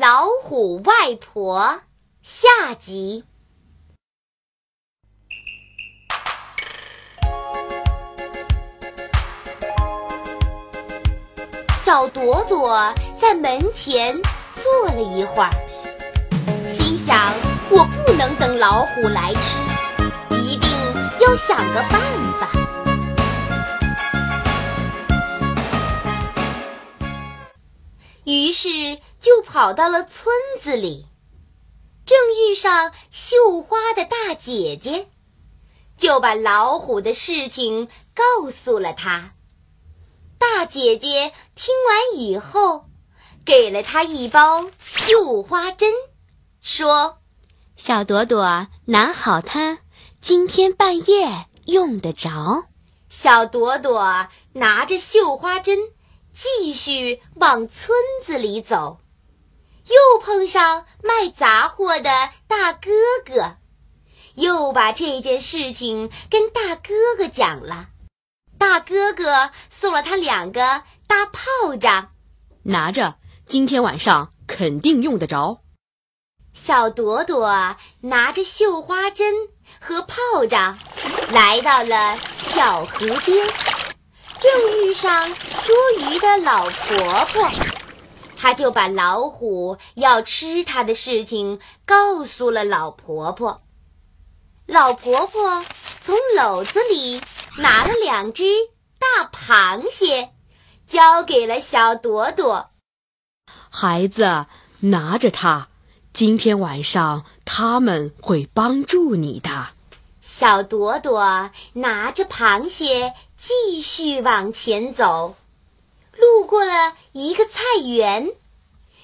老虎外婆下集。小朵朵在门前坐了一会儿，心想：我不能等老虎来吃，一定要想个办法。于是就跑到了村子里，正遇上绣花的大姐姐，就把老虎的事情告诉了她。大姐姐听完以后，给了她一包绣花针，说：“小朵朵拿好它，今天半夜用得着。”小朵朵拿着绣花针。继续往村子里走，又碰上卖杂货的大哥哥，又把这件事情跟大哥哥讲了。大哥哥送了他两个大炮仗，拿着，今天晚上肯定用得着。小朵朵拿着绣花针和炮仗，来到了小河边。正遇上捉鱼的老婆婆，他就把老虎要吃他的事情告诉了老婆婆。老婆婆从篓子里拿了两只大螃蟹，交给了小朵朵。孩子，拿着它，今天晚上他们会帮助你的。小朵朵拿着螃蟹继续往前走，路过了一个菜园，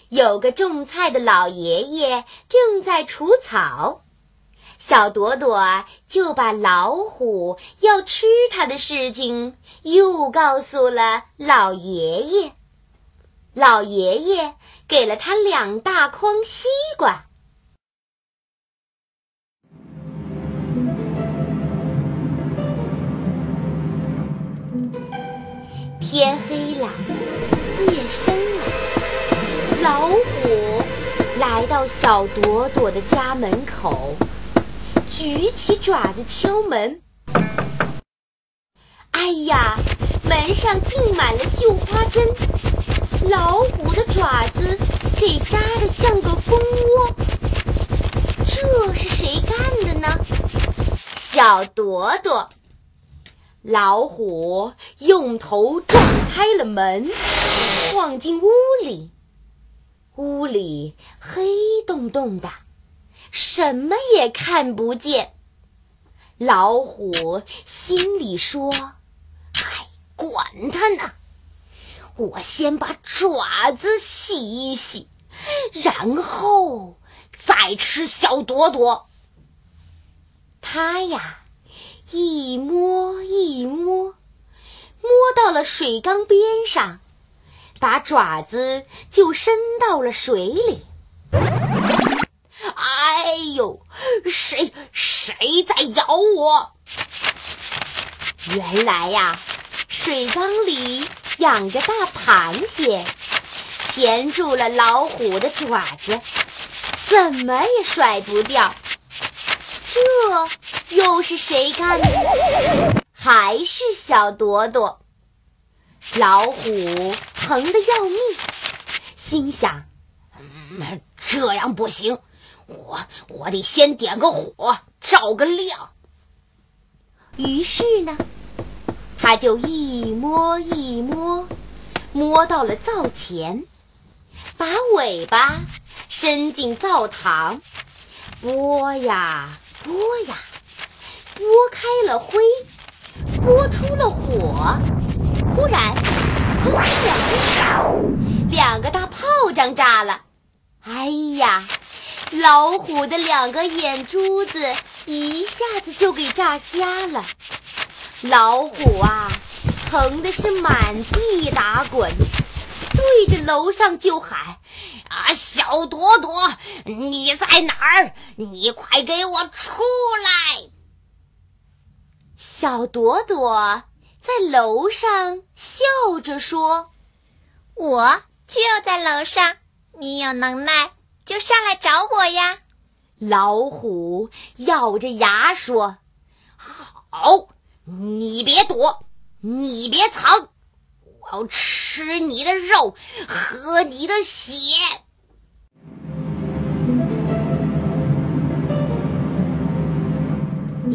有个种菜的老爷爷正在除草。小朵朵就把老虎要吃它的事情又告诉了老爷爷。老爷爷给了他两大筐西瓜。天黑了，夜深了。老虎来到小朵朵的家门口，举起爪子敲门。哎呀，门上钉满了绣花针，老虎的爪子给扎得像个蜂窝。这是谁干的呢？小朵朵。老虎用头撞开了门，闯进屋里。屋里黑洞洞的，什么也看不见。老虎心里说：“哎，管他呢！我先把爪子洗一洗，然后再吃小朵朵。”他呀。一摸，水缸边上，把爪子就伸到了水里。哎呦，谁谁在咬我？原来呀，水缸里养着大螃蟹，钳住了老虎的爪子，怎么也甩不掉。这。又是谁干的？还是小朵朵。老虎疼得要命，心想：嗯，这样不行，我我得先点个火，照个亮。于是呢，他就一摸一摸，摸到了灶前，把尾巴伸进灶堂，拨呀拨呀。拨开了灰，拨出了火。忽然，砰两声，两个大炮仗炸了。哎呀，老虎的两个眼珠子一下子就给炸瞎了。老虎啊，疼的是满地打滚，对着楼上就喊：“啊，小朵朵，你在哪儿？你快给我出来！”小朵朵在楼上笑着说：“我就在楼上，你有能耐就上来找我呀！老虎咬着牙说：“好，你别躲，你别藏，我要吃你的肉，喝你的血。”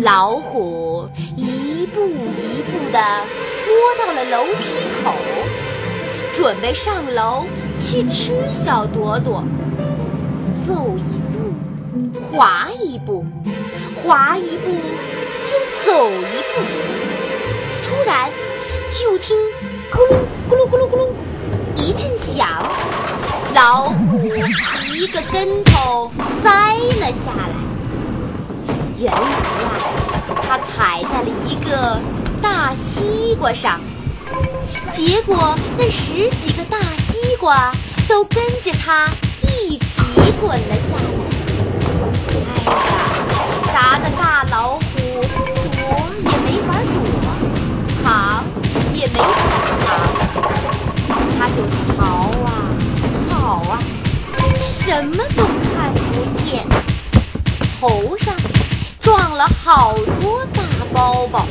老虎一步一步地摸到了楼梯口，准备上楼去吃小朵朵。走一步，滑一步，滑一步，又走一步。突然，就听咕噜咕噜咕噜咕噜一阵响，老虎一个跟头栽了下来。原来呀，他踩在了一个大西瓜上，结果那十几个大西瓜都跟着他一起滚了下来。哎呀，砸的大老虎躲也没法躲，藏也没法藏，他就逃啊跑啊，什么都看不见，头。了好多大包包，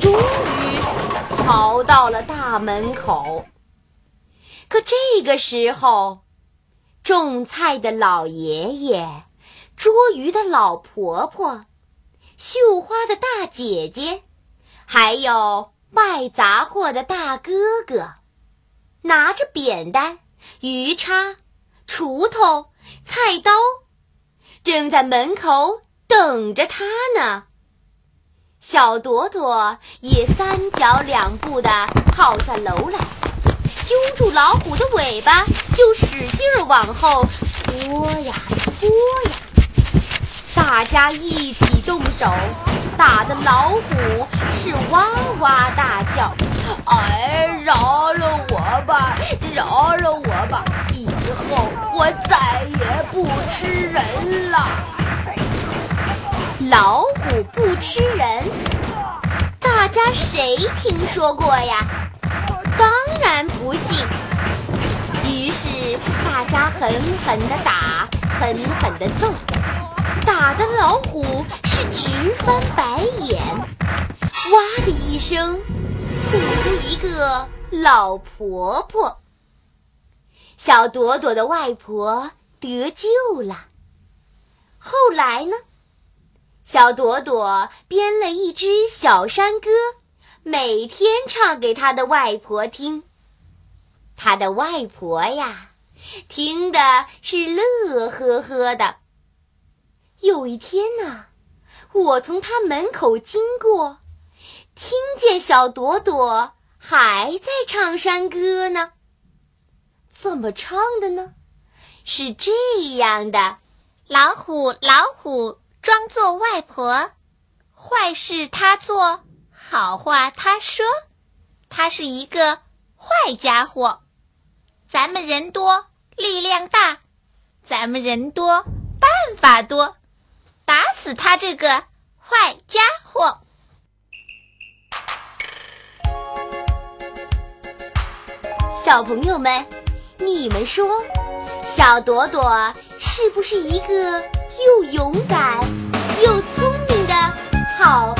终于逃到了大门口。可这个时候，种菜的老爷爷、捉鱼的老婆婆、绣花的大姐姐，还有卖杂货的大哥哥，拿着扁担、鱼叉、锄头、菜刀，正在门口。等着他呢。小朵朵也三脚两步地跑下楼来，揪住老虎的尾巴，就使劲往后拖呀拖呀。大家一起动手，打的老虎是哇哇大叫：“哎，饶了我吧，饶了我吧！以后我再也不吃人了。”老虎不吃人，大家谁听说过呀？当然不信。于是大家狠狠地打，狠狠地揍，打的老虎是直翻白眼，哇的一声吐出一个老婆婆。小朵朵的外婆得救了。后来呢？小朵朵编了一支小山歌，每天唱给他的外婆听。他的外婆呀，听的是乐呵呵的。有一天呢，我从他门口经过，听见小朵朵还在唱山歌呢。怎么唱的呢？是这样的：老虎，老虎。装作外婆，坏事他做，好话他说，他是一个坏家伙。咱们人多力量大，咱们人多办法多，打死他这个坏家伙。小朋友们，你们说，小朵朵是不是一个？又勇敢又聪明的好